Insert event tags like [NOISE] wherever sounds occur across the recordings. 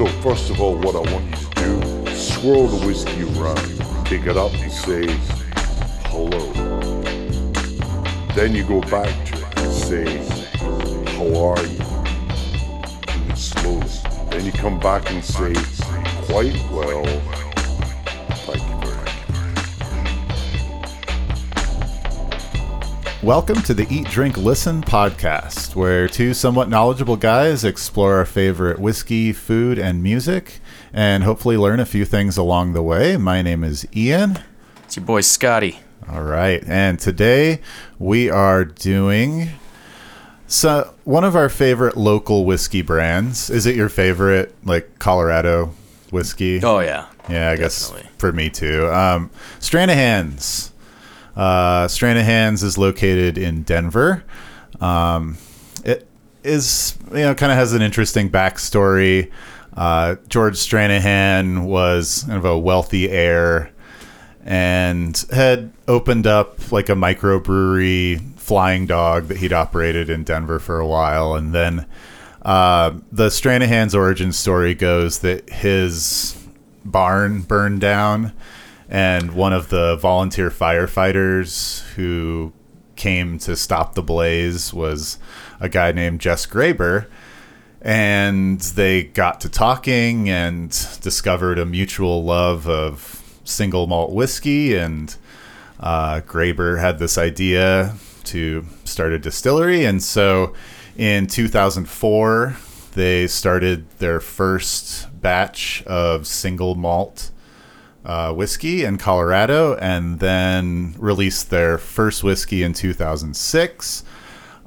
So first of all, what I want you to do, swirl the whiskey around, pick it up and say hello. Then you go back to it and say, how are you? Do it slowly. Then you come back and say, quite well. Welcome to the Eat, Drink, Listen podcast, where two somewhat knowledgeable guys explore our favorite whiskey, food, and music, and hopefully learn a few things along the way. My name is Ian. It's your boy Scotty. All right, and today we are doing so one of our favorite local whiskey brands. Is it your favorite, like Colorado whiskey? Oh yeah. Yeah, I Definitely. guess for me too. Um, Stranahan's. Uh, Stranahan's is located in Denver. Um, it is, you know, kind of has an interesting backstory. Uh, George Stranahan was kind of a wealthy heir and had opened up like a microbrewery flying dog that he'd operated in Denver for a while and then uh, the Stranahan's origin story goes that his barn burned down and one of the volunteer firefighters who came to stop the blaze was a guy named Jess Graber. And they got to talking and discovered a mutual love of single malt whiskey. And uh, Graber had this idea to start a distillery. And so in 2004 they started their first batch of single malt uh, whiskey in Colorado and then released their first whiskey in 2006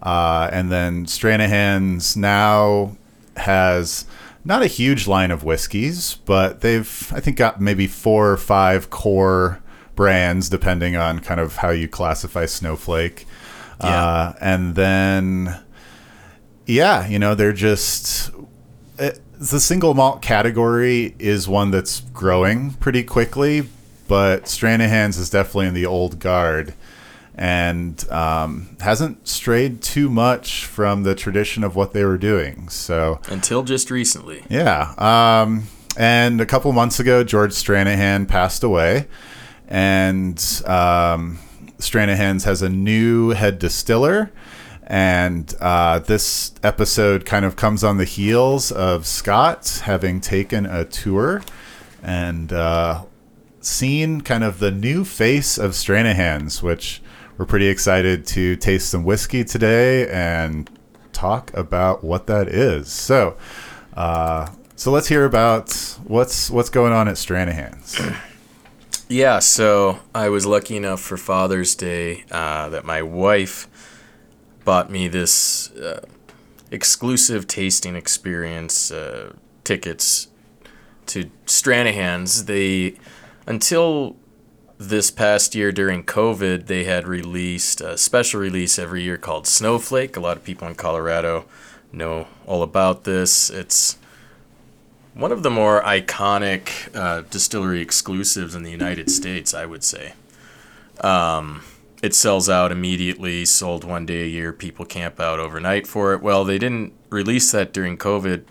uh, and then Stranahan's now has not a huge line of whiskeys, but they've I think got maybe four or five core brands depending on kind of how you classify Snowflake. Uh, and then yeah, you know, they're just it, the single malt category is one that's growing pretty quickly, but Stranahan's is definitely in the old guard and um, hasn't strayed too much from the tradition of what they were doing. So Until just recently. yeah. Um, and a couple months ago, George Stranahan passed away, and um, Stranahan's has a new head distiller. And uh, this episode kind of comes on the heels of Scott having taken a tour and uh, seen kind of the new face of Stranahan's, which we're pretty excited to taste some whiskey today and talk about what that is. So, uh, so let's hear about what's what's going on at Stranahan's. Yeah, so I was lucky enough for Father's Day uh, that my wife bought me this uh, exclusive tasting experience uh, tickets to Stranahan's. They until this past year during COVID, they had released a special release every year called Snowflake. A lot of people in Colorado know all about this. It's one of the more iconic uh, distillery exclusives in the United States, I would say. Um, it sells out immediately, sold one day a year. People camp out overnight for it. Well, they didn't release that during COVID.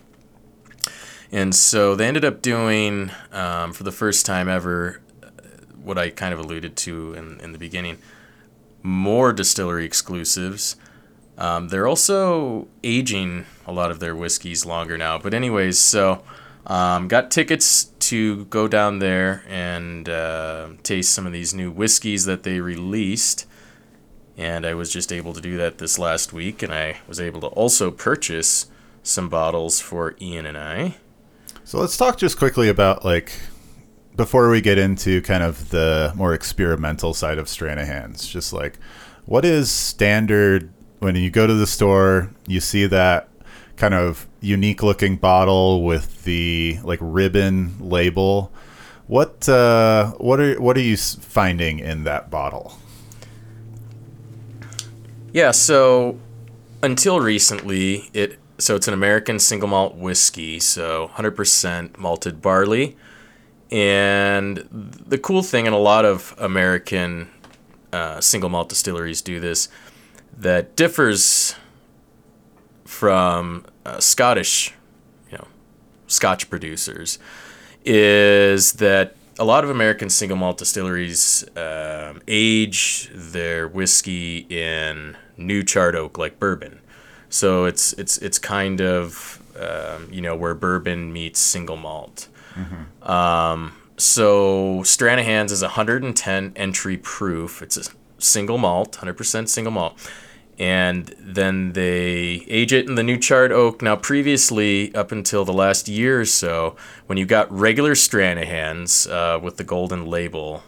And so they ended up doing, um, for the first time ever, uh, what I kind of alluded to in, in the beginning more distillery exclusives. Um, they're also aging a lot of their whiskeys longer now. But, anyways, so um, got tickets to go down there and uh, taste some of these new whiskeys that they released. And I was just able to do that this last week. And I was able to also purchase some bottles for Ian and I. So let's talk just quickly about like before we get into kind of the more experimental side of Stranahan's. Just like what is standard when you go to the store, you see that kind of unique looking bottle with the like ribbon label. What uh, what are what are you finding in that bottle? Yeah, so until recently, it so it's an American single malt whiskey, so 100% malted barley. And the cool thing, and a lot of American uh, single malt distilleries do this, that differs from uh, Scottish, you know, Scotch producers is that a lot of American single malt distilleries um, age their whiskey in new charred oak like bourbon. So it's it's it's kind of um, you know where bourbon meets single malt. Um, so Stranahan's is 110 entry proof. It's a single malt, 100% single malt. And then they age it in the new charred oak. Now, previously, up until the last year or so, when you got regular Stranahan's uh, with the golden label,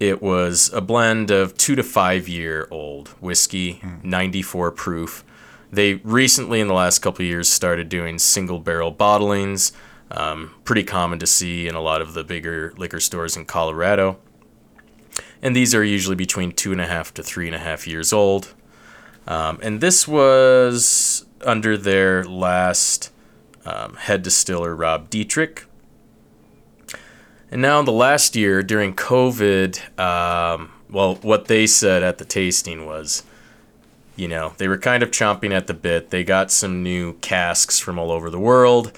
it was a blend of two to five year old whiskey, 94 proof. They recently, in the last couple of years, started doing single barrel bottlings. Um, pretty common to see in a lot of the bigger liquor stores in Colorado. And these are usually between two and a half to three and a half years old. Um, and this was under their last um, head distiller, Rob Dietrich. And now, the last year during COVID, um, well, what they said at the tasting was, you know, they were kind of chomping at the bit. They got some new casks from all over the world,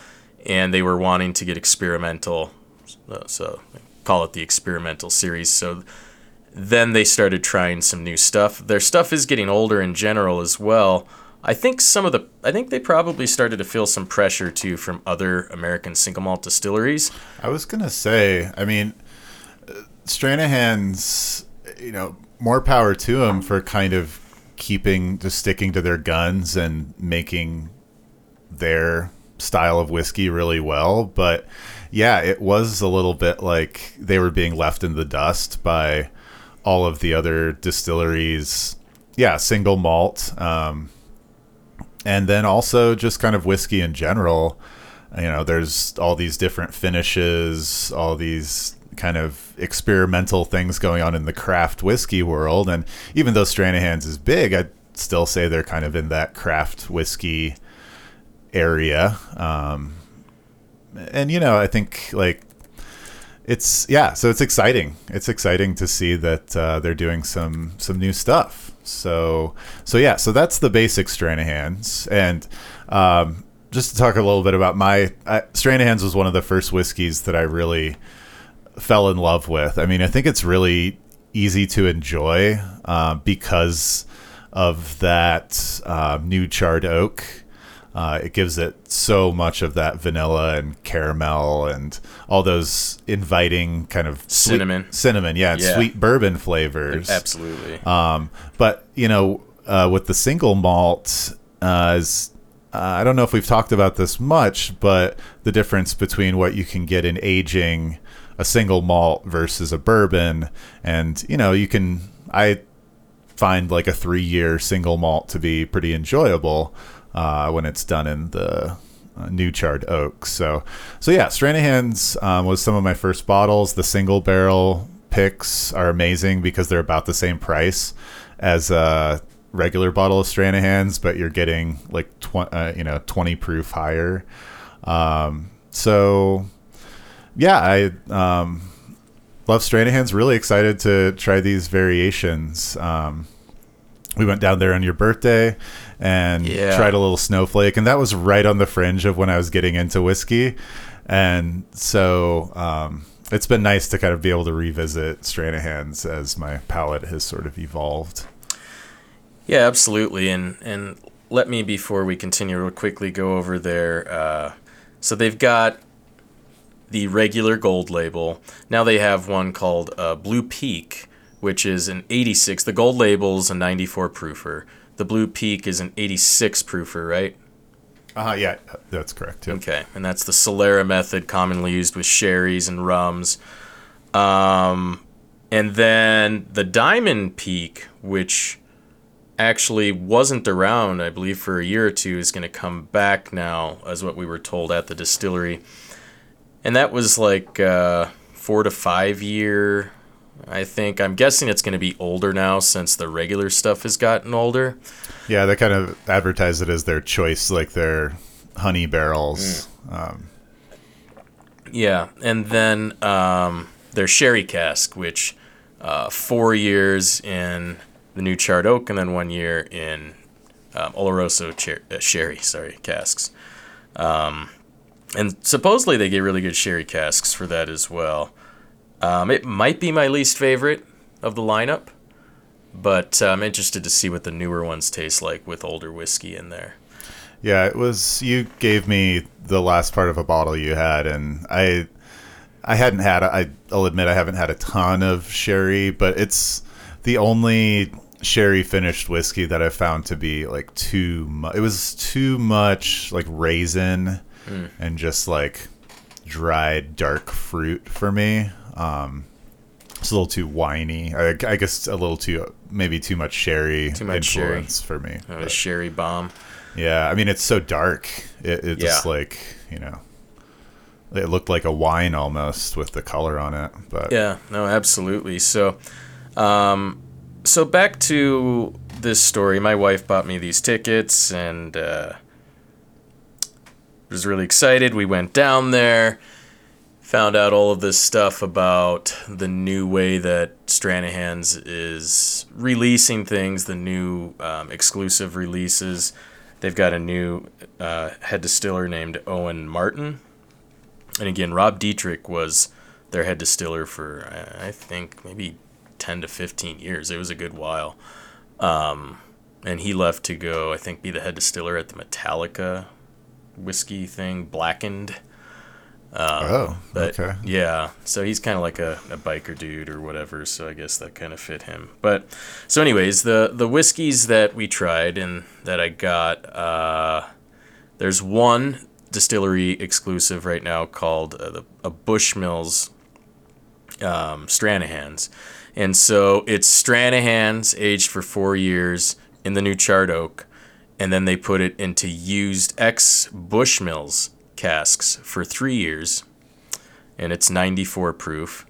and they were wanting to get experimental. So, so call it the experimental series. So then they started trying some new stuff. Their stuff is getting older in general as well. I think some of the I think they probably started to feel some pressure too from other American single malt distilleries. I was gonna say, I mean, uh, Stranahan's, you know, more power to them for kind of keeping, just sticking to their guns and making their style of whiskey really well. But yeah, it was a little bit like they were being left in the dust by all of the other distilleries. Yeah, single malt. Um, and then also just kind of whiskey in general. You know, there's all these different finishes, all these kind of experimental things going on in the craft whiskey world. And even though Stranahan's is big, I'd still say they're kind of in that craft whiskey area. Um, and, you know, I think like it's, yeah, so it's exciting. It's exciting to see that uh, they're doing some, some new stuff. So, so yeah, so that's the basic Stranahan's. And, um, just to talk a little bit about my I, Stranahan's was one of the first whiskeys that I really fell in love with. I mean, I think it's really easy to enjoy uh, because of that uh, new charred oak. Uh, it gives it so much of that vanilla and caramel and all those inviting kind of sweet- Cinnamon. cinnamon, yeah, Yeah. sweet bourbon flavors. Absolutely. Um, but you know, uh, with the single malt, uh, is uh, I don't know if we've talked about this much, but the difference between what you can get in aging a single malt versus a bourbon, and you know, you can I find like a three year single malt to be pretty enjoyable uh, when it's done in the uh, new charred oak. So, so yeah, Stranahan's um, was some of my first bottles. The single barrel picks are amazing because they're about the same price as a regular bottle of Stranahan's, but you're getting like tw- uh, you know twenty proof higher. Um, so yeah, I um, love Stranahan's. Really excited to try these variations. Um, we went down there on your birthday and Yeah. tried a little snowflake, and that was right on the fringe of when I was getting into whiskey, and so um, it's been nice to kind of be able to revisit Stranahan's as my palate has sort of evolved. Yeah, absolutely. And and let me before we continue real quickly go over their. Uh, so they've got the regular gold label. Now they have one called uh, Blue Peak, which is an 86. The gold label's a 94 proofer. The Blue Peak is an 86 proofer, right? Uh, yeah, that's correct. Yep. Okay, and that's the Solera method commonly used with sherries and rums. Um, and then the Diamond Peak, which actually wasn't around, I believe, for a year or two, is going to come back now, as what we were told at the distillery. And that was like uh, four to five year. I think I'm guessing it's going to be older now since the regular stuff has gotten older. Yeah, they kind of advertise it as their choice, like their honey barrels. Um, Yeah, and then um, their sherry cask, which uh, four years in the new charred oak, and then one year in um, Oloroso cher- uh, sherry. Sorry, casks. Um, and supposedly they get really good sherry casks for that as well. Um, it might be my least favorite of the lineup, but uh, I'm interested to see what the newer ones taste like with older whiskey in there. Yeah, it was. You gave me the last part of a bottle you had, and I, I hadn't had. I, I'll admit I haven't had a ton of sherry, but it's the only sherry finished whiskey that I found to be like too much. It was too much like raisin and just like dried dark fruit for me. Um, it's a little too whiny. I, I guess a little too maybe too much sherry Too much sherry. for me. But- sherry bomb. yeah, I mean it's so dark. It, it just like you know, it looked like a wine almost with the color on it. But Yeah, no, absolutely. So, um, so back to this story. My wife bought me these tickets, and uh, was really excited. We went down there, found out all of this stuff about the new way that Stranahan's is releasing things, the new um, exclusive releases. They've got a new uh, head distiller named Owen Martin. And again, Rob Dietrich was their head distiller for, I think, maybe 10 to 15 years. It was a good while. Um, and he left to go, I think, be the head distiller at the Metallica whiskey thing, Blackened. Oh, But okay. yeah, so he's kind of like a, a biker dude or whatever. So I guess that kind of fit him. But so, anyways, the the whiskeys that we tried and that I got, uh, there's one distillery exclusive right now called uh, the a Bushmills um, Stranahan's, and so it's Stranahan's aged for four years in the new charred oak, and then they put it into used ex Bushmills casks for three years, and it's 94 proof.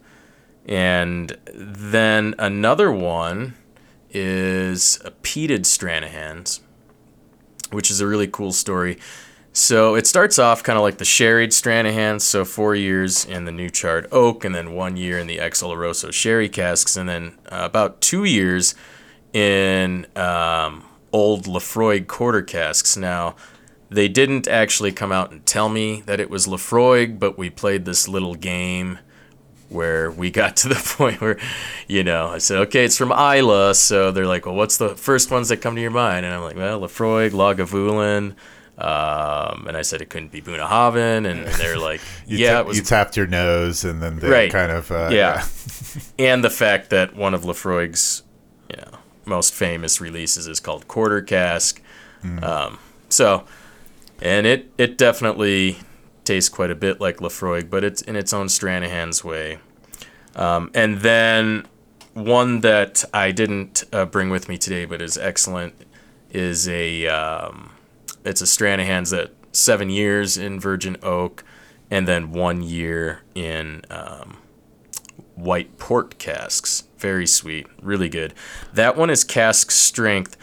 And then another one is a peated Stranahan's, which is a really cool story. So it starts off kind of like the sherried Stranahan's, so four years in the new charred oak, and then one year in the ex Oloroso sherry casks, and then uh, about two years in um, old Laphroaig quarter casks. Now, they didn't actually come out and tell me that it was Laphroaig, but we played this little game where we [LAUGHS] got to the point where, you know, I said, okay, it's from Islay. So they're like, well, what's the first ones that come to your mind? And I'm like, well, Laphroaig, Lagavulin. Um, and I said it couldn't be Bunnahabhain. And they're like, [LAUGHS] You yeah, ta- it was you tapped your nose, and then they Right. kind of uh, yeah. [LAUGHS] and the fact that one of Laphroaig's, you know, most famous releases is called Quarter Cask. Um, so, and it it definitely tastes quite a bit like Laphroaig, but it's in its own Stranahan's way. Um, and then one that I didn't uh, bring with me today, but is excellent, is a um, it's a Stranahan's that seven years in virgin oak, and then one year in um, white port casks. Very sweet, really good. That one is cask strength.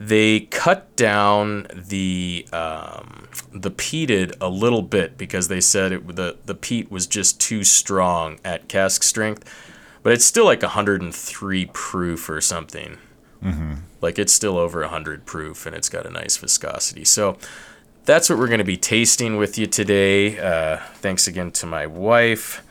They cut down the um, the peated a little bit because they said it the the peat was just too strong at cask strength, but it's still like 103 proof or something. Like it's still over 100 proof and it's got a nice viscosity. So that's what we're going to be tasting with you today. Uh, thanks again to my wife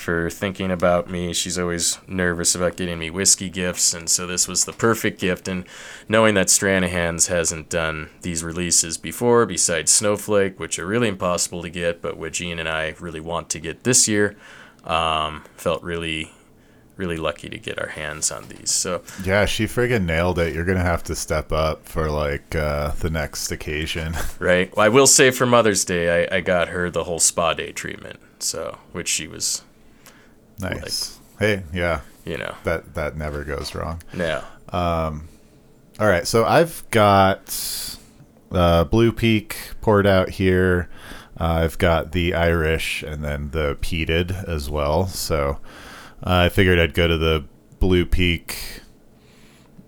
for thinking about me. She's always nervous about getting me whiskey gifts, and so this was the perfect gift. And knowing that Stranahan's hasn't done these releases before, besides Snowflake, which are really impossible to get, but which Ian and I really want to get this year, um, felt really, really lucky to get our hands on these. So Yeah, she friggin' nailed it. You're gonna have to step up for like uh, the next occasion. [LAUGHS] right, well, I will say for Mother's Day, I, I got her the whole spa day treatment, so which she was, nice. hey, yeah, you know, that that never goes wrong. now. All right, so I've got uh, Blue Peak poured out here. Uh, I've got the Irish and then the peated as well. So uh, I figured I'd go to the Blue Peak.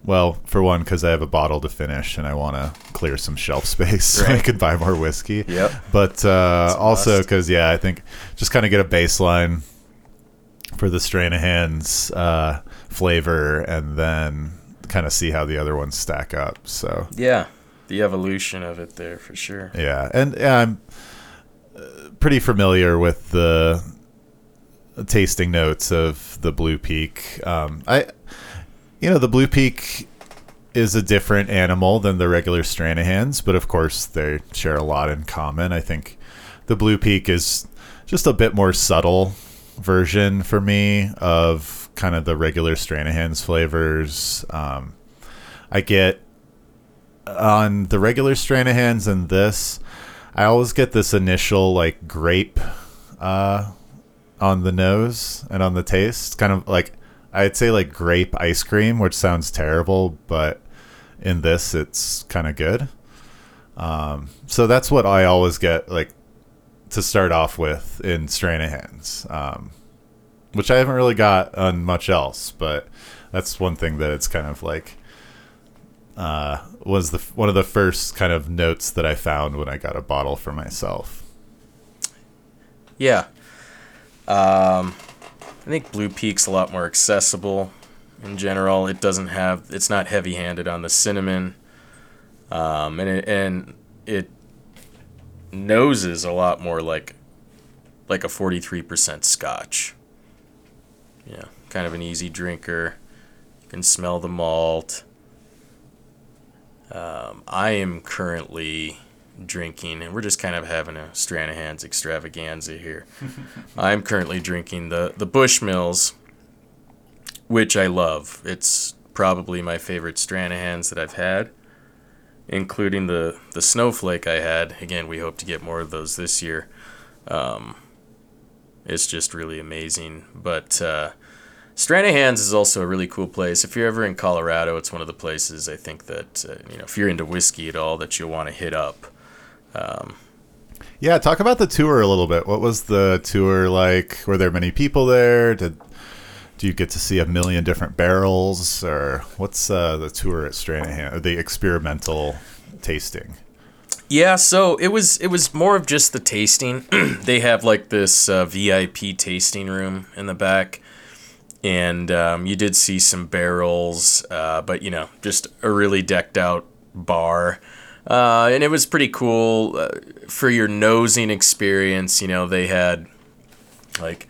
Well, for one, because I have a bottle to finish and I want to clear some shelf [LAUGHS] space so I Right. could buy more whiskey. Yep. But uh, also because yeah, I think just kind of get a baseline for the Stranahan's uh, flavor and then kind of see how the other ones stack up. So Yeah, the evolution of it there for sure. yeah, and yeah, I'm uh, pretty familiar with the tasting notes of the Blue Peak. Um, I, you know, the Blue Peak is a different animal than the regular Stranahans, but of course they share a lot in common. I think the Blue Peak is just a bit more subtle version for me of kind of the regular Stranahan's flavors. Um, I get on the regular Stranahans and this, I always get this initial like grape uh, on the nose and on the taste, kind of like I'd say like grape ice cream, which sounds terrible, but in this it's kind of good. Um, so that's what I always get like to start off with in Stranahan's, um, which I haven't really got on much else, but that's one thing that it's kind of like uh, was the one of the first kind of notes that I found when I got a bottle for myself. Yeah. Um, I think Blue Peak's a lot more accessible in general. It doesn't have it's not heavy-handed on the cinnamon, um, and it, and it noses a lot more like like a 43% Scotch. Yeah, kind of an easy drinker. You can smell the malt. Um, I am currently drinking, and we're just kind of having a Stranahan's extravaganza here. [LAUGHS] I'm currently drinking the the Bushmills, which I love. It's probably my favorite Stranahan's that I've had, including the the Snowflake I had. Again, we hope to get more of those this year. Um, it's just really amazing, but. Uh, Stranahan's is also a really cool place. If you're ever in Colorado, it's one of the places I think that uh, you know if you're into whiskey at all that you'll want to hit up. Um, yeah, talk about the tour a little bit. What was the tour like? Were there many people there? Did do you get to see a million different barrels, or what's uh, the tour at Stranahan? The experimental tasting. Yeah, so it was it was more of just the tasting. [CLEARS THROAT] they have like this uh, VIP tasting room in the back and um, you did see some barrels, uh, but you know, just a really decked out bar. Uh, and it was pretty cool uh, for your nosing experience. You know, they had like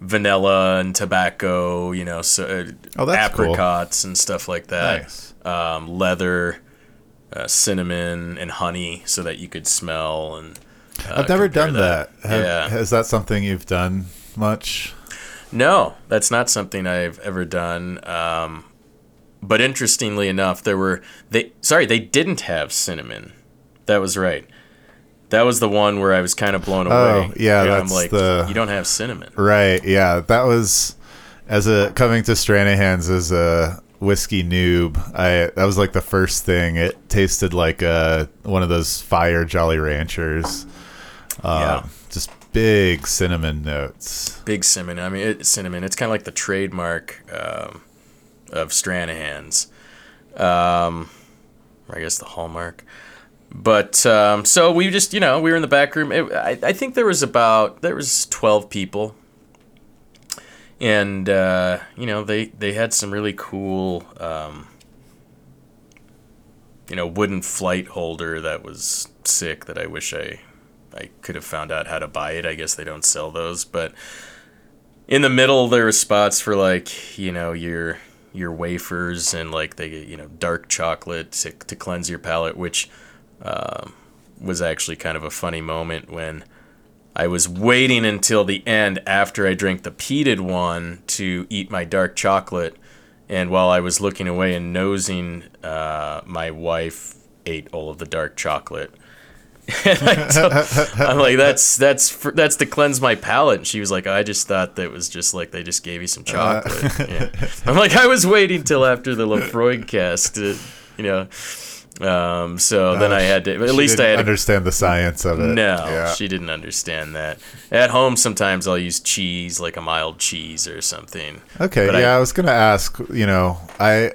vanilla and tobacco, you know, so uh, oh, apricots cool. and stuff like that. Nice. Um, leather, uh, cinnamon, and honey, so that you could smell and. Uh, I've never done that. that. Have, yeah. Is that something you've done much? No, that's not something I've ever done. Um, but interestingly enough, there were they sorry they didn't have cinnamon. That was right. That was the one where I was kind of blown oh, away. Oh yeah, that's I'm like the you don't have cinnamon. Right. Yeah, that was as a coming to Stranahan's as a whiskey noob. I that was like the first thing. It tasted like a one of those fire Jolly Ranchers. Um, yeah. Just big cinnamon notes. Big cinnamon. I mean, it, cinnamon. It's kind of like the trademark um, of Stranahan's. Um, I guess the hallmark. But um, so we just, you know, we were in the back room. It, I, I think there was about there was twelve people, and uh, you know they they had some really cool, um, you know, wooden flight holder that was sick. That I wish I I could have found out how to buy it. I guess they don't sell those, but in the middle there were spots for like you know your your wafers and like the you know dark chocolate to, to cleanse your palate, which um, was actually kind of a funny moment when I was waiting until the end after I drank the peated one to eat my dark chocolate, and while I was looking away and nosing, uh, my wife ate all of the dark chocolate [LAUGHS] I am like, that's that's for, that's to cleanse my palate. And she was like, I just thought that was just like they just gave you some chocolate. Uh. [LAUGHS] Yeah. I'm like, I was waiting till after the Laphroaig cast, to, you know. Um, so uh, then I had to. At least I had to understand the science of it. No, yeah. she didn't understand that. At home, sometimes I'll use cheese, like a mild cheese or something. Okay, but yeah, I, I was gonna ask. You know, I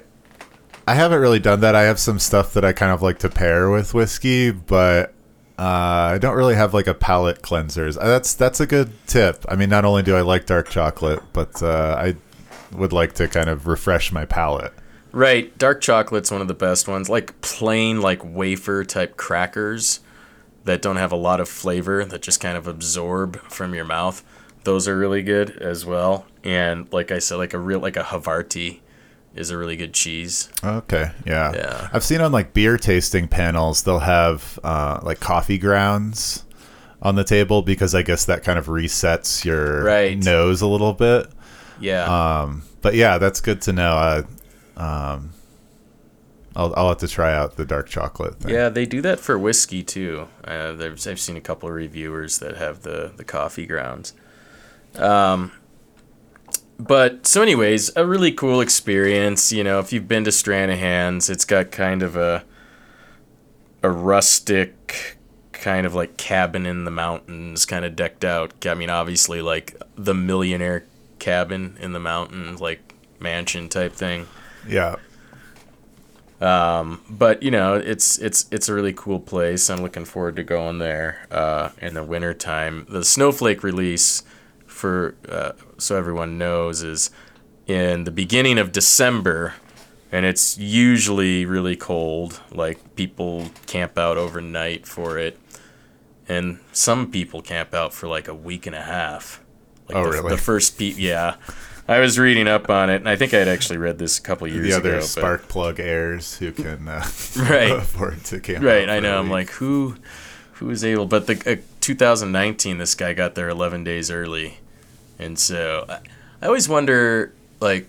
I haven't really done that. I have some stuff that I kind of like to pair with whiskey, but uh, I don't really have like a palate cleansers. Uh, that's that's a good tip. I mean, not only do I like dark chocolate, but uh, I would like to kind of refresh my palate. Right, dark chocolate's one of the best ones. Like plain, like wafer type crackers, that don't have a lot of flavor that just kind of absorb from your mouth. Those are really good as well. And like I said, like a real like a Havarti is a really good cheese. Okay, yeah. Yeah. I've seen on like beer tasting panels, they'll have uh, like coffee grounds on the table because I guess that kind of resets your Right. nose a little bit. Yeah. Um, but yeah, that's good to know. Uh, um, I'll, I'll have to try out the dark chocolate thing. Yeah, they do that for whiskey too. Uh, I've seen a couple of reviewers that have the, the coffee grounds. Um, but so, anyways, a really cool experience. You know, if you've been to Stranahan's, it's got kind of a a rustic kind of like cabin in the mountains, kind of decked out. I mean, obviously, like the millionaire cabin in the mountains, like mansion type thing Yeah. but you know it's it's it's a really cool place. I'm looking forward to going there uh, in the wintertime. The snowflake release for uh, so everyone knows is in the beginning of december and it's usually really cold. Like people camp out overnight for it and some people camp out for like a week and a half. Like Oh, the, really? the first pe- yeah i was reading up on it and i think i'd actually read this a couple years ago. The other ago but- spark plug heirs who can uh, [LAUGHS] Right. [LAUGHS] afford to camp. Right, I know. I'm like, who, who is able? But the uh, 2019, this guy got there 11 days early, and so I, I always wonder, like,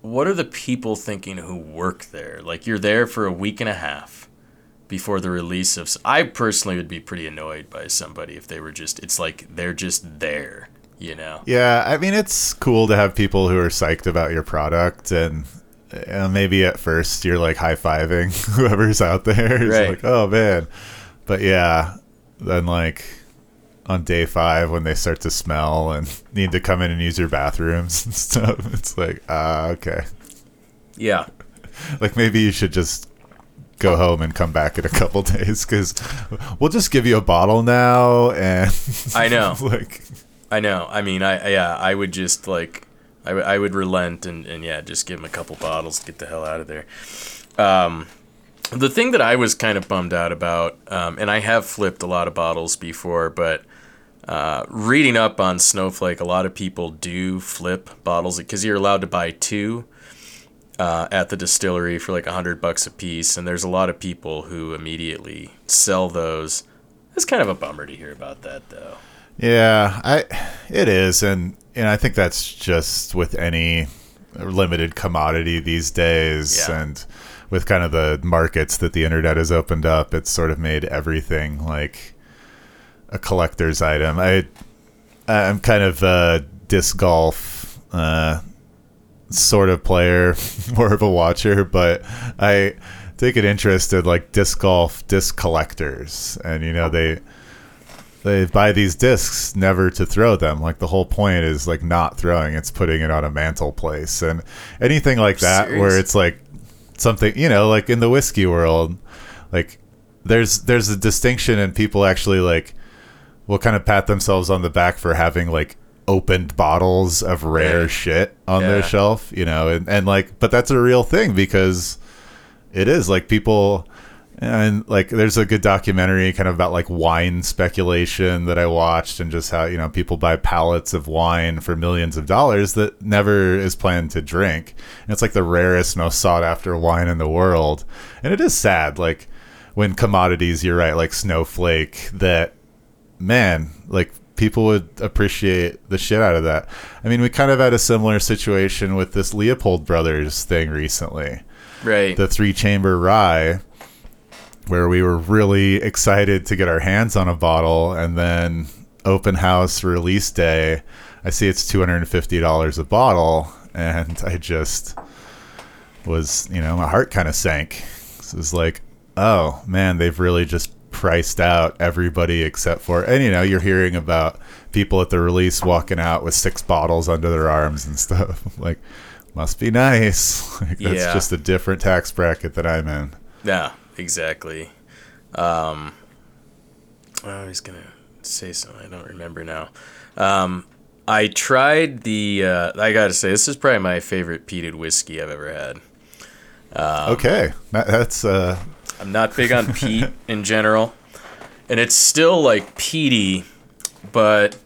what are the people thinking who work there? Like, you're there for a week and a half before the release of. I personally would be pretty annoyed by somebody if they were just. It's like they're just there, you know. Yeah, I mean it's cool to have people who are psyched about your product, and uh, maybe at first you're like high fiving [LAUGHS] whoever's out there. It's Right. like, oh man, but yeah, then like on day five when they start to smell and need to come in and use your bathrooms [LAUGHS] and stuff, it's like, ah, okay. Yeah. [LAUGHS] Like maybe you should just go home and come back in a couple days because we'll just give you a bottle now and I know. like I know. I mean, I I- yeah, I would just like, I would- I would relent and, and yeah, just give him a couple bottles, to get the hell out of there. Um, the thing that I was kind of bummed out about, um, and I have flipped a lot of bottles before, but uh, reading up on Snowflake, a lot of people do flip bottles because you're allowed to buy two uh, at the distillery for like a hundred bucks a piece, and there's a lot of people who immediately sell those. It's kind of a bummer to hear about that, though. Yeah, I it is, and and I think that's just with any limited commodity these days, Yeah. and with kind of the markets that the internet has opened up, it's sort of made everything like a collector's item. I I'm kind of a disc golf uh, sort of player, [LAUGHS] more of a watcher, but I take an interest in like disc golf disc collectors, and you know they they buy these discs never to throw them. Like the whole point is like not throwing; it's putting it on a mantle place and anything like that, where it's like something you know, like in the whiskey world, like there's there's a distinction, and people actually like will kind of pat themselves on the back for having like opened bottles of rare Right. shit on their shelf, you know, and, and like, but that's a real thing because it is like people and like there's a good documentary kind of about like wine speculation that I watched and just how you know people buy pallets of wine for millions of dollars that never is planned to drink. And it's like the rarest, most sought after wine in the world. And it is sad, like when commodities, you're right, like snowflake, that man, like people would appreciate the shit out of that. I mean, we kind of had a similar situation with this Leopold Brothers thing recently Right. the three chamber rye where we were really excited to get our hands on a bottle and then open house release day i see it's $250 a bottle and i just was you know my heart kind of sank. It was like oh man they've really just priced out everybody except for and you know you're hearing about people at the release walking out with six bottles under their arms and stuff. [LAUGHS] Like must be nice. [LAUGHS] Like that's Yeah. just a different tax bracket that i'm in. Yeah, exactly. Um, I was gonna say something. I don't remember now. Um, I tried the. Uh, I gotta say, this is probably my favorite peated whiskey I've ever had. Um, okay that's uh I'm not big on [LAUGHS] peat in general, and it's still like peaty, but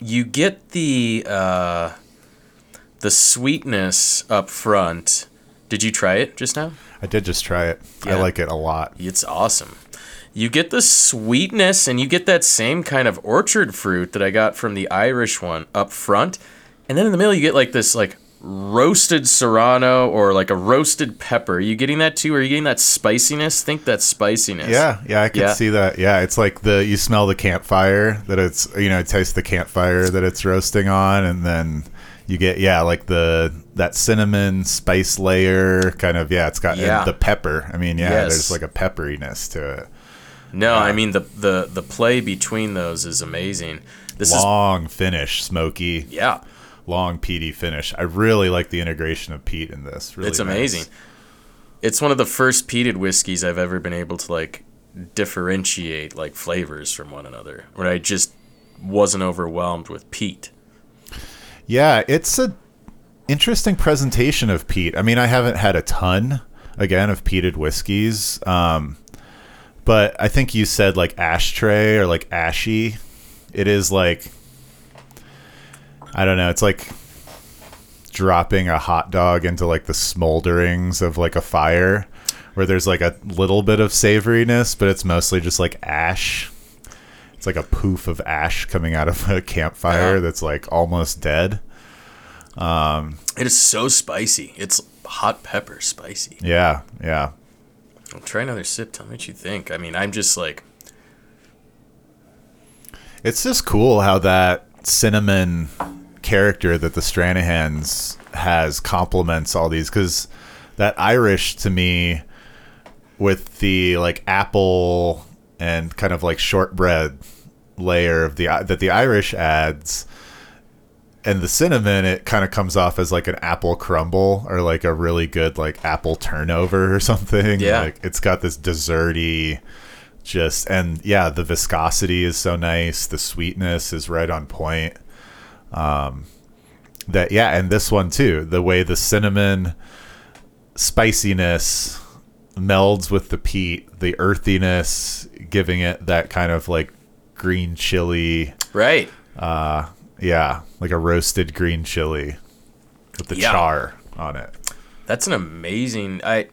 you get the uh, the sweetness up front. Did you try it just now? I did just try it. I like it a lot. It's awesome. You get the sweetness and you get that same kind of orchard fruit that I got from the Irish one up front. And then in the middle you get like this like roasted serrano or like a roasted pepper. Are you getting that too? Are you getting that spiciness? Think that spiciness. Yeah, yeah, I can Yeah. see that. Yeah, it's like the you smell the campfire that it's you know taste the campfire that it's roasting on, and then you get yeah like the that cinnamon spice layer kind of yeah it's got Yeah. the pepper. I mean yeah, Yes. there's like a pepperiness to it. No, I mean the the the play between those is amazing. This long finish, smoky, yeah. long peaty finish. I really like the integration of peat in this. Really It's nice. amazing. It's one of the first peated whiskeys I've ever been able to like differentiate like flavors from one another. Where I just wasn't overwhelmed with peat. Yeah, it's a interesting presentation of peat. I mean, I haven't had a ton again of peated whiskeys, um, but I think you said like ashtray or like ashy. It is like I don't know. It's like dropping a hot dog into like the smolderings of like a fire, where there's like a little bit of savoriness, but it's mostly just like ash. It's like a poof of ash coming out of a campfire Yeah. that's like almost dead. Um, it is so spicy. It's hot pepper spicy. Yeah, yeah. I'll try another sip. Tell me what you think. I mean, I'm just like, It's just cool how that cinnamon character that the Stranahans has complements all these because that Irish to me with the like apple and kind of like shortbread layer of the that the Irish adds. And the cinnamon it kind of comes off as like an apple crumble or like a really good like apple turnover or [LAUGHS] something. Yeah. like it's got this desserty just and yeah the viscosity is so nice. The sweetness is right on point. Um that yeah and this one too the way the cinnamon spiciness melds with the peat the earthiness giving it that kind of like green chili right. Uh, yeah like a roasted green chili with the Yeah. char on it That's an amazing. I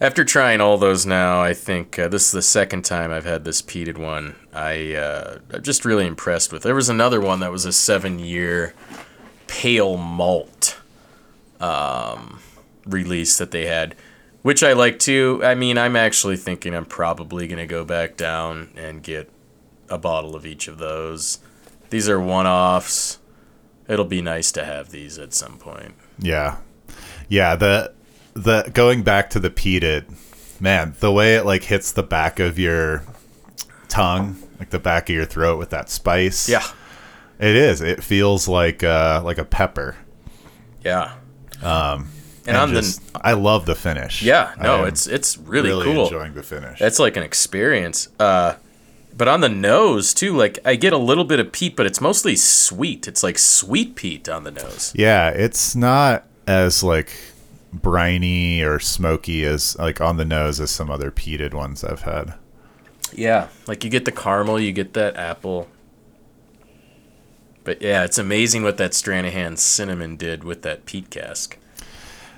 after trying all those now, I think uh, this is the second time I've had this peated one. I uh, I'm just really impressed with. There was another one that was a seven year pale malt um, release that they had, which I like too. I mean, I'm actually thinking I'm probably gonna go back down and get a bottle of each of those. These are one offs. It'll be nice to have these at some point. Yeah. Yeah, the the going back to the peated, man, the way it like hits the back of your tongue, like the back of your throat with that spice. Yeah. It is. It feels like uh like a pepper. Yeah. Um, and, And on just, the I love the finish. yeah, no, it's it's really, really cool. enjoying the finish. That's like an experience. Uh, but on the nose too, like I get a little bit of peat, but it's mostly sweet. It's like sweet peat on the nose. yeah, it's not as like briny or smoky as like on the nose as some other peated ones I've had. Yeah, like you get the caramel, you get that apple. But yeah, it's amazing what that Stranahan cinnamon did with that peat cask.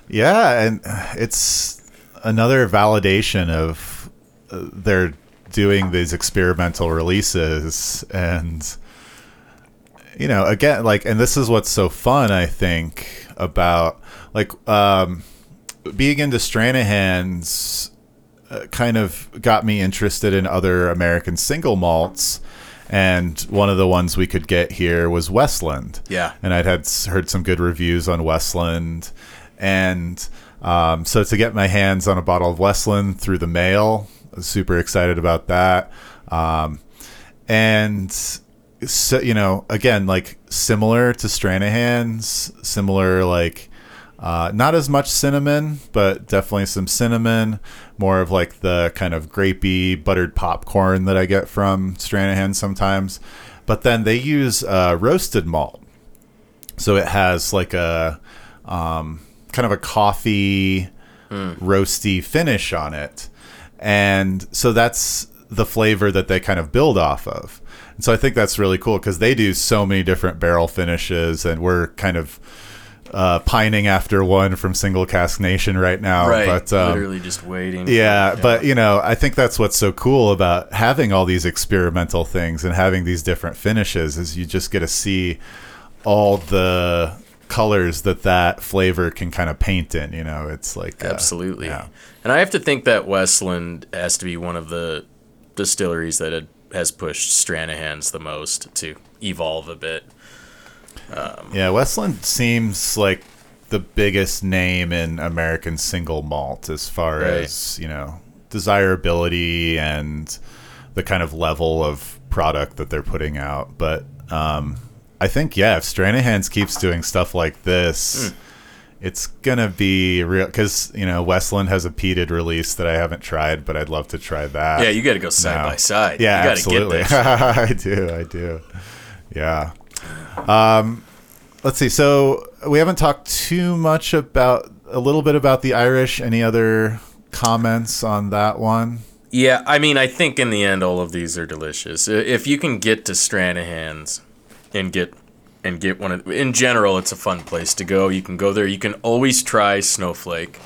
Yeah, and it's another validation of uh, they're doing these experimental releases and you know, again like and this is what's so fun I think about like um being into Stranahan's uh, kind of got me interested in other American single malts and one of the ones we could get here was Westland Yeah. and I'd had heard some good reviews on Westland, and um, so to get my hands on a bottle of Westland through the mail, super excited about that. Um, and so you know, again, like similar to Stranahan's, similar like. Uh, not as much cinnamon, but definitely some cinnamon. More of like the kind of grapey buttered popcorn that I get from Stranahan sometimes. But then they use uh, roasted malt, so it has like a um, kind of a coffee roasty finish on it and so that's the flavor that they kind of build off of. And so I think that's really cool because they do so many different barrel finishes, and we're kind of uh, pining after one from Single Cask Nation right now. right. But um, Literally just waiting. yeah, but you know, I think that's what's so cool about having all these experimental things and having these different finishes is you just get to see all the colors that that flavor can kind of paint in. You know, it's like uh, Absolutely. yeah. And I have to think that Westland has to be one of the distilleries that had, has pushed Stranahan's the most to evolve a bit. Yeah, Westland seems like the biggest name in American single malt as far Right. as, you know, desirability and the kind of level of product that they're putting out. But um, I think, yeah, if Stranahan's keeps doing stuff like this, Hmm. it's to be real. Because, you know, Westland has a peated release that I haven't tried, but I'd love to try that. Yeah, you got to go side No. by side. Yeah, you gotta absolutely. [LAUGHS] I do. I do. Yeah. Um, let's see. So we haven't talked too much about a little bit about the Irish. Any other comments on that one? Yeah, I mean, I think in the end, all of these are delicious. If you can get to Stranahan's and get and get one of, in general, it's a fun place to go. You can go there. You can always try Snowflake,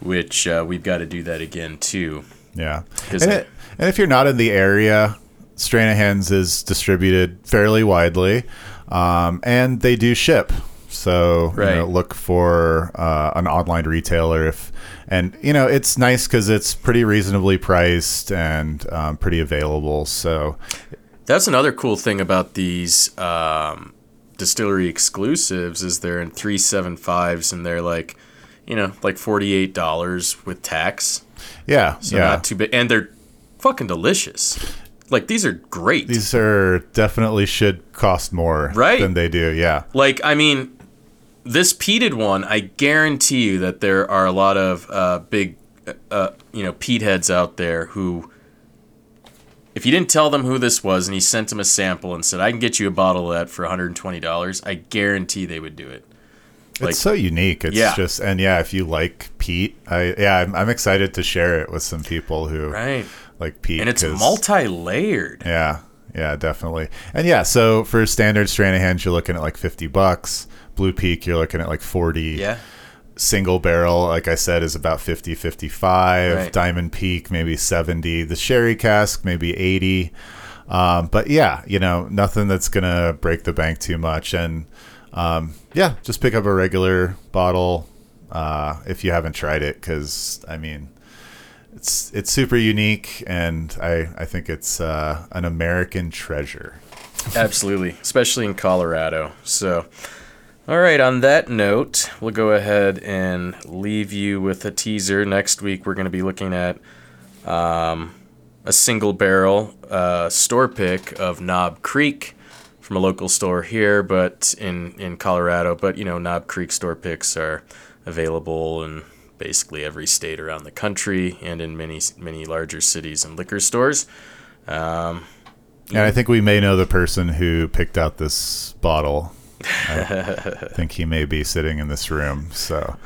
which uh, we've got to do that again too. yeah And, it, and if you're not in the area, Stranahan's is distributed fairly widely, um, and they do ship. So you know, look for uh, an online retailer if, and you know it's nice because it's pretty reasonably priced and um, pretty available. So That's another cool thing about these um, distillery exclusives is they're in three seven fives and they're like, you know, like forty eight dollars with tax. yeah, So yeah. not too big, and they're fucking delicious. Like these are great. These are definitely should cost more Right. than they do. Yeah. like I mean, this peated one, I guarantee you that there are a lot of uh, big, uh, you know, peat heads out there who, if you didn't tell them who this was and he sent them a sample and said, "I can get you a bottle of that for 120 dollars," I guarantee they would do it. Like- it's so unique. It's Yeah. just and yeah, if you like peat, I yeah, I'm, I'm excited to share it with some people who Right. like peat. And it's multi-layered. Yeah, yeah, definitely. And yeah, so for standard Stranahan's, you're looking at like 50 bucks. Blue Peak, you're looking at like 40. Yeah. Single barrel, like I said, is about 50, 55. Right. Diamond Peak, maybe 70. The Sherry Cask, maybe 80. Um, but yeah, you know, nothing that's going to break the bank too much. And um, yeah, just pick up a regular bottle uh, if you haven't tried it, because I mean, it's it's super unique, and I I think it's uh, an American treasure. Absolutely, especially in Colorado. So, all right, on that note, we'll go ahead and leave you with a teaser. Next week, we're going to be looking at um, a single barrel uh, store pick of Knob Creek from a local store here, but in, in Colorado. But, you know, Knob Creek store picks are available in basically every state around the country and in many, many larger cities and liquor stores. Um, And I think we may know the person who picked out this bottle. I think he may be sitting in this room. So,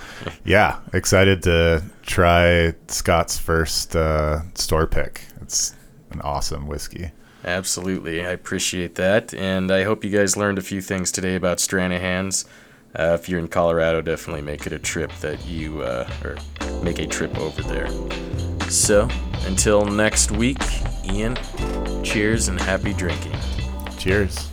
yeah, excited to try Scott's first uh, store pick. It's an awesome whiskey. Absolutely. I appreciate that. And I hope you guys learned a few things today about Stranahan's. Uh, if you're in Colorado, definitely make it a trip that you, uh, or make a trip over there. So, until next week, Ian, cheers and happy drinking. Cheers.